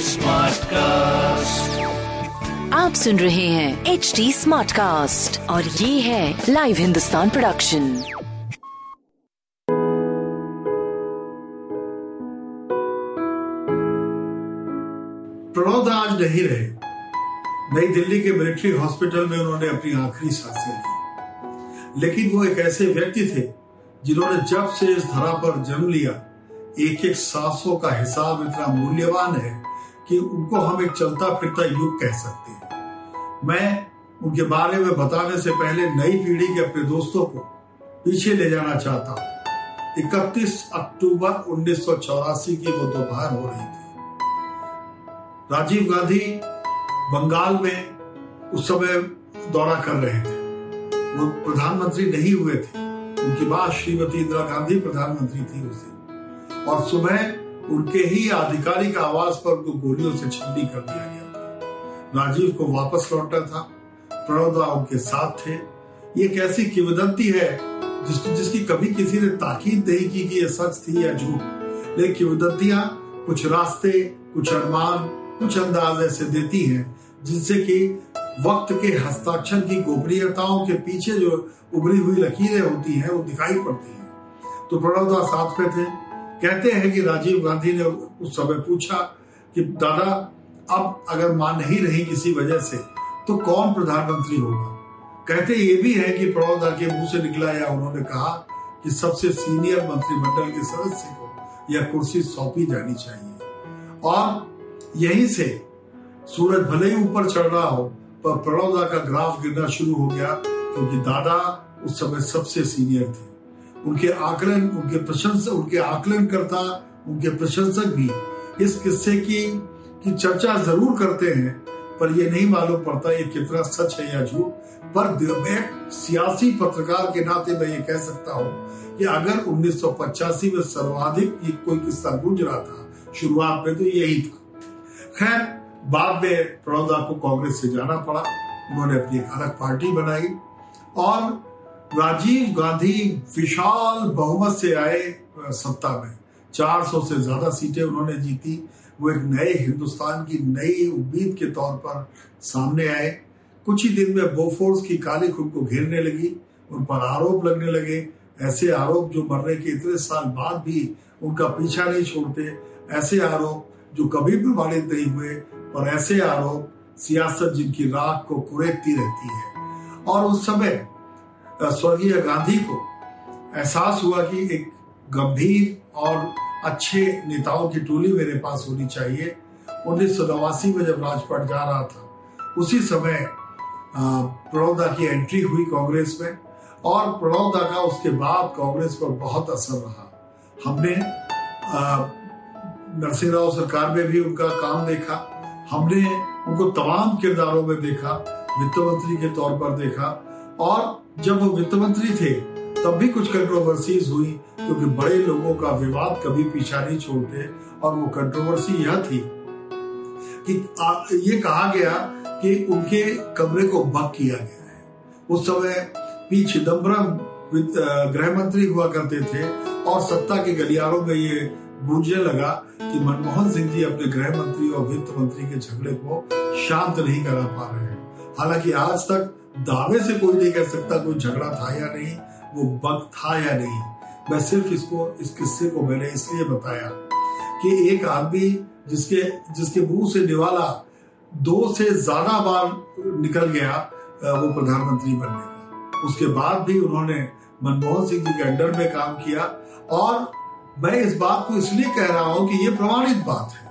Smart cast आप सुन रहे हैं एच डी स्मार्ट कास्ट और ये है लाइव हिंदुस्तान प्रोडक्शन प्रणोद आज नहीं रहे। नई दिल्ली के मिलिट्री हॉस्पिटल में उन्होंने अपनी आखिरी साँसें ली। लेकिन वो एक ऐसे व्यक्ति थे जिन्होंने जब से इस धरा पर जन्म लिया एक एक सांसों का हिसाब इतना मूल्यवान है कि उनको हम एक चलता फिरता युग कह सकते हैं। मैं उनके बारे में बताने से पहले नई पीढ़ी के अपने दोस्तों को पीछे ले जाना चाहता हूँ। इकतीस अक्टूबर उन्नीस की वो दोपहर हो रही थी। राजीव गांधी बंगाल में उस समय दौरा कर रहे थे। वो प्रधानमंत्री नहीं हुए थे। उनकी बात श्रीमती इंदिरा गांधी प्रधानमंत्री थी उस दिन। और सुबह उनके ही आधिकारिक आवास पर उनको गोलियों से छंडी कर दिया गया था। राजीव को वापस लौटना था। प्रणोदा उनके साथ थे। ये एक ऐसी किवदंती है जिसकी जिसकी कभी किसी ने ताकीद नहीं की कि ये सच थी या झूठ। लेकिन किवदंतियाँ कुछ रास्ते, कुछ अनुमान, कुछ अंदाज ऐसे देती हैं जिनसे कि वक्त के हस्ताक्षर की गोपनीयताओं के पीछे जो उभरी हुई लकीरें होती हैं, वो दिखाई पड़ती हैं। तो प्रणोदा साथ में थे। कहते हैं कि राजीव गांधी ने उस समय पूछा कि, दादा, अब अगर माँ नहीं रही किसी वजह से तो कौन प्रधानमंत्री होगा? कहते ये भी है कि प्रणोदा के मुँह से निकला या उन्होंने कहा कि सबसे सीनियर मंत्रिमंडल के सदस्य को यह कुर्सी सौंपी जानी चाहिए। और यहीं से सूरज भले ही ऊपर चढ़ रहा हो, पर प्रणोदा का ग्राफ गिरना शुरू हो गया, क्योंकि दादा उस समय सबसे सीनियर थे। उनके आकलन, उनके प्रशंसक, उनके आकलन करता उनके प्रशंसक भी इस किस्से की की चर्चा ज़रूर करते हैं, पर यह नहीं मालूम पड़ता ये कितना सच है या झूठ। पर मैं सियासी पत्रकार के नाते मैं ये कह सकता हूँ कि अगर उन्नीस में सर्वाधिक ये कोई किस्सा गूंज रहा था, शुरुआत में तो यही था। खैर, बाद में प्रणोदा को कांग्रेस से जाना पड़ा, उन्होंने अपनी एक अलग पार्टी बनाई और राजीव गांधी विशाल बहुमत से आए सत्ता में। 400 से ज़्यादा सीटें उन्होंने जीती। वो एक नए हिंदुस्तान की नई उम्मीद के तौर पर सामने आए। कुछ ही दिन में बोफोर्स की काली खुद को घेरने लगी, उन पर आरोप लगने लगे। ऐसे आरोप जो मरने के इतने साल बाद भी उनका पीछा नहीं छोड़ते। ऐसे आरोप जो कभी प्रमाणित नहीं हुए, और ऐसे आरोप सियासत जिनकी राख को कुरेदती रहती है। और उस समय स्वर्गीय गांधी को एहसास हुआ कि एक गंभीर और अच्छे नेताओं की टोली मेरे पास होनी चाहिए। उन्नीस सौ नवासी में जब राजपाट जा रहा था, उसी समय प्रणोदा की एंट्री हुई कांग्रेस में और प्रणोदा का उसके बाद कांग्रेस पर बहुत असर रहा। हमने नरसिंह राव सरकार में भी उनका काम देखा। हमने उनको तमाम किरदारों में देखा, वित्त मंत्री के तौर पर देखा और जब वो वित्त मंत्री थे, तब भी कुछ कंट्रोवर्सीज हुई, क्योंकि बड़े लोगों का विवाद कभी पीछा नहीं छोड़ते, और वो कंट्रोवर्सी यह थी कि ये कहा गया कि उनके कमरे को बक किया गया है। उस समय पी चिदम्बरम गृह मंत्री हुआ करते थे, और सत्ता के गलियारों में ये गूंजने लगा कि मनमोहन सिंह जी अपने गृह मंत्री और वित्त मंत्री के झगड़े को शांत नहीं करा पा रहे हैं। हालाँकि आज तक दावे से कोई नहीं कह सकता कोई झगड़ा था या नहीं, वो बग था या नहीं। मैं सिर्फ़ इसको, इस किस्से को मैंने इसलिए बताया कि एक आदमी जिसके जिसके मुँह से निवाला, दो से ज़्यादा बार निकल गया वो प्रधानमंत्री बनने का। उसके बाद भी उन्होंने मनमोहन सिंह जी के अंडर में काम किया और मैं इस बात को इसलिए कह रहा हूँ कि ये प्रमाणित बात है।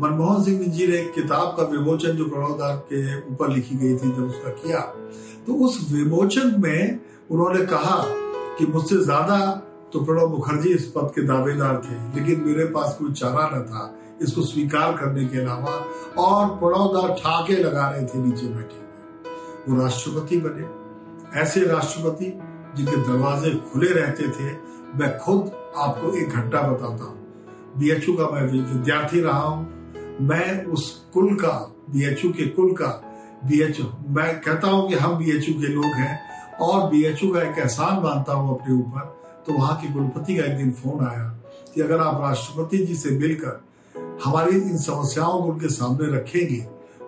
मनमोहन सिंह जी ने एक किताब का विमोचन जो प्रणोदार के ऊपर लिखी गई थी जब उसका किया तो उस विमोचन में उन्होंने कहा कि मुझसे ज़्यादा तो प्रणब मुखर्जी इस पद के दावेदार थे, लेकिन मेरे पास कोई चारा न था, इसको स्वीकार करने के अलावा और प्रणवदार ठाके लगा रहे थे नीचे बैठे हुए। वो राष्ट्रपति बने। ऐसे राष्ट्रपति जिनके दरवाजे खुले रहते थे, मैं खुद आपको एक घंटा बताता हूँ। बीएचयू का मैं विद्यार्थी रहा हूँ मैं उस कुल का बीएचयू के कुल का बीएचयू मैं कहता हूँ कि हम बीएचयू के लोग हैं और बीएचयू का एक एहसान मानता हूँ अपने ऊपर तो वहाँ के कुलपति का एक दिन फ़ोन आया कि अगर आप राष्ट्रपति जी से मिलकर हमारी इन समस्याओं को उनके सामने रखेंगे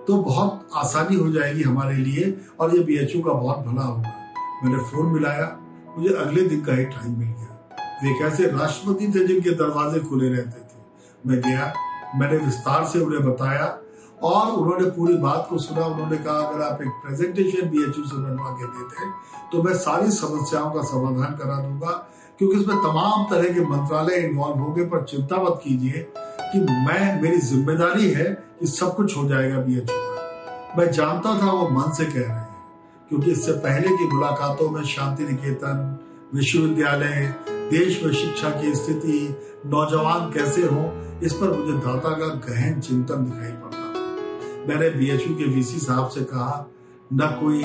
तो बहुत आसानी हो जाएगी हमारे लिए और ये बी का बहुत भला होगा। मैंने फ़ोन मिलाया, मुझे अगले दिन का ही टाइम मिल गया। एक ऐसे राष्ट्रपति थे जिनके दरवाजे खुले रहते थे? मैं गया मैंने विस्तार से उन्हें बताया और उन्होंने पूरी बात को सुना। उन्होंने कहा, अगर आप एक प्रेजेंटेशन बी एच से बनवा के देते तो मैं सारी समस्याओं का समाधान करा दूँगा। क्योंकि इसमें तमाम तरह के मंत्रालय इन्वॉल्व होंगे, पर चिंता मत कीजिए कि मैं, मेरी ज़िम्मेदारी है कि सब कुछ हो जाएगा बी एच मैं। जानता था, वो मन से कह रहे हैं। क्योंकि इससे पहले की मुलाकातों में शांति निकेतन विश्वविद्यालय देश में शिक्षा की स्थिति, नौजवान कैसे हो, इस पर मुझे दाता का गहन चिंतन दिखाई पड़ता। मैंने बीएचयू के वीसी साहब से कहा, न कोई,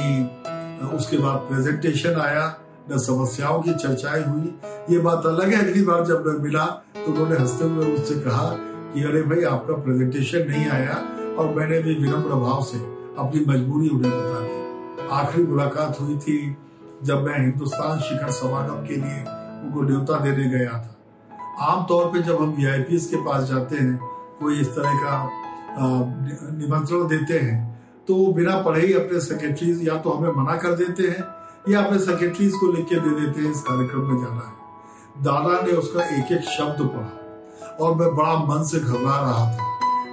उसके बाद प्रेजेंटेशन आया, न समस्याओं की चर्चाएँ हुई। ये बात अलग है, अगली बार जब मैं मिला तो उन्होंने हँसते हुए मुझसे कहा कि, अरे भाई, आपका प्रेजेंटेशन नहीं आया। और मैंने भी विनम्र भाव से अपनी मजबूरी उन्हें बता दी। आखिरी मुलाकात हुई थी जब मैं हिंदुस्तान शिखर समागम के लिए उनको न्योता देने गया था। आमतौर पे जब हम वी के पास जाते हैं, कोई इस तरह का निमंत्रण देते हैं तो वो बिना पढ़े ही अपने सेक्रेटरीज या तो हमें मना कर देते हैं या अपने सेक्रेटरीज को लिख के दे देते हैं इस कार्यक्रम में जाना है। दादा ने उसका एक एक शब्द पढ़ा और मैं बड़ा मन से घबरा रहा था,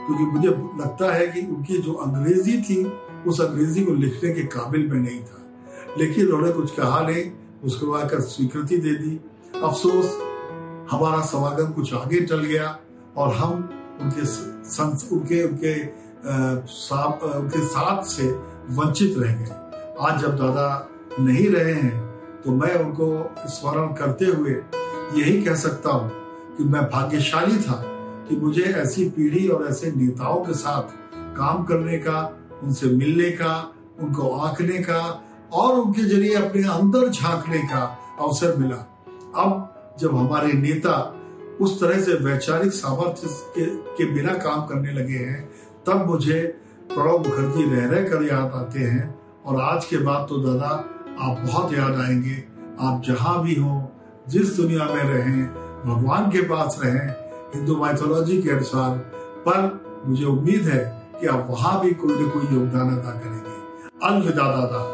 क्योंकि मुझे लगता है कि उनकी जो अंग्रेज़ी थी, उस अंग्रेज़ी को लिखने के काबिल में नहीं था। लेकिन उन्होंने कुछ कहा नहीं उसको आकर स्वीकृति दे दी अफसोस हमारा समागम कुछ आगे चल गया और हम उनके संस, उनके उनके सा, उनके साथ से वंचित रह गए। आज जब दादा नहीं रहे हैं तो मैं उनको स्मरण करते हुए यही कह सकता हूँ कि मैं भाग्यशाली था कि मुझे ऐसी पीढ़ी और ऐसे नेताओं के साथ काम करने का उनसे मिलने का उनको आंकने का और उनके ज़रिए अपने अंदर झांकने का अवसर मिला। अब जब हमारे नेता उस तरह से वैचारिक सामर्थ्य के, के बिना काम करने लगे हैं तब मुझे प्रणब मुखर्जी रह रह कर याद आते हैं। और आज के बाद तो दादा आप बहुत याद आएँगे। आप जहाँ भी हो जिस दुनिया में रहें भगवान के पास रहें हिंदू माइथोलॉजी के अनुसार पर मुझे उम्मीद है कि आप वहाँ भी कोई ना कोई योगदान अदा करेंगे। अलविदा दादा।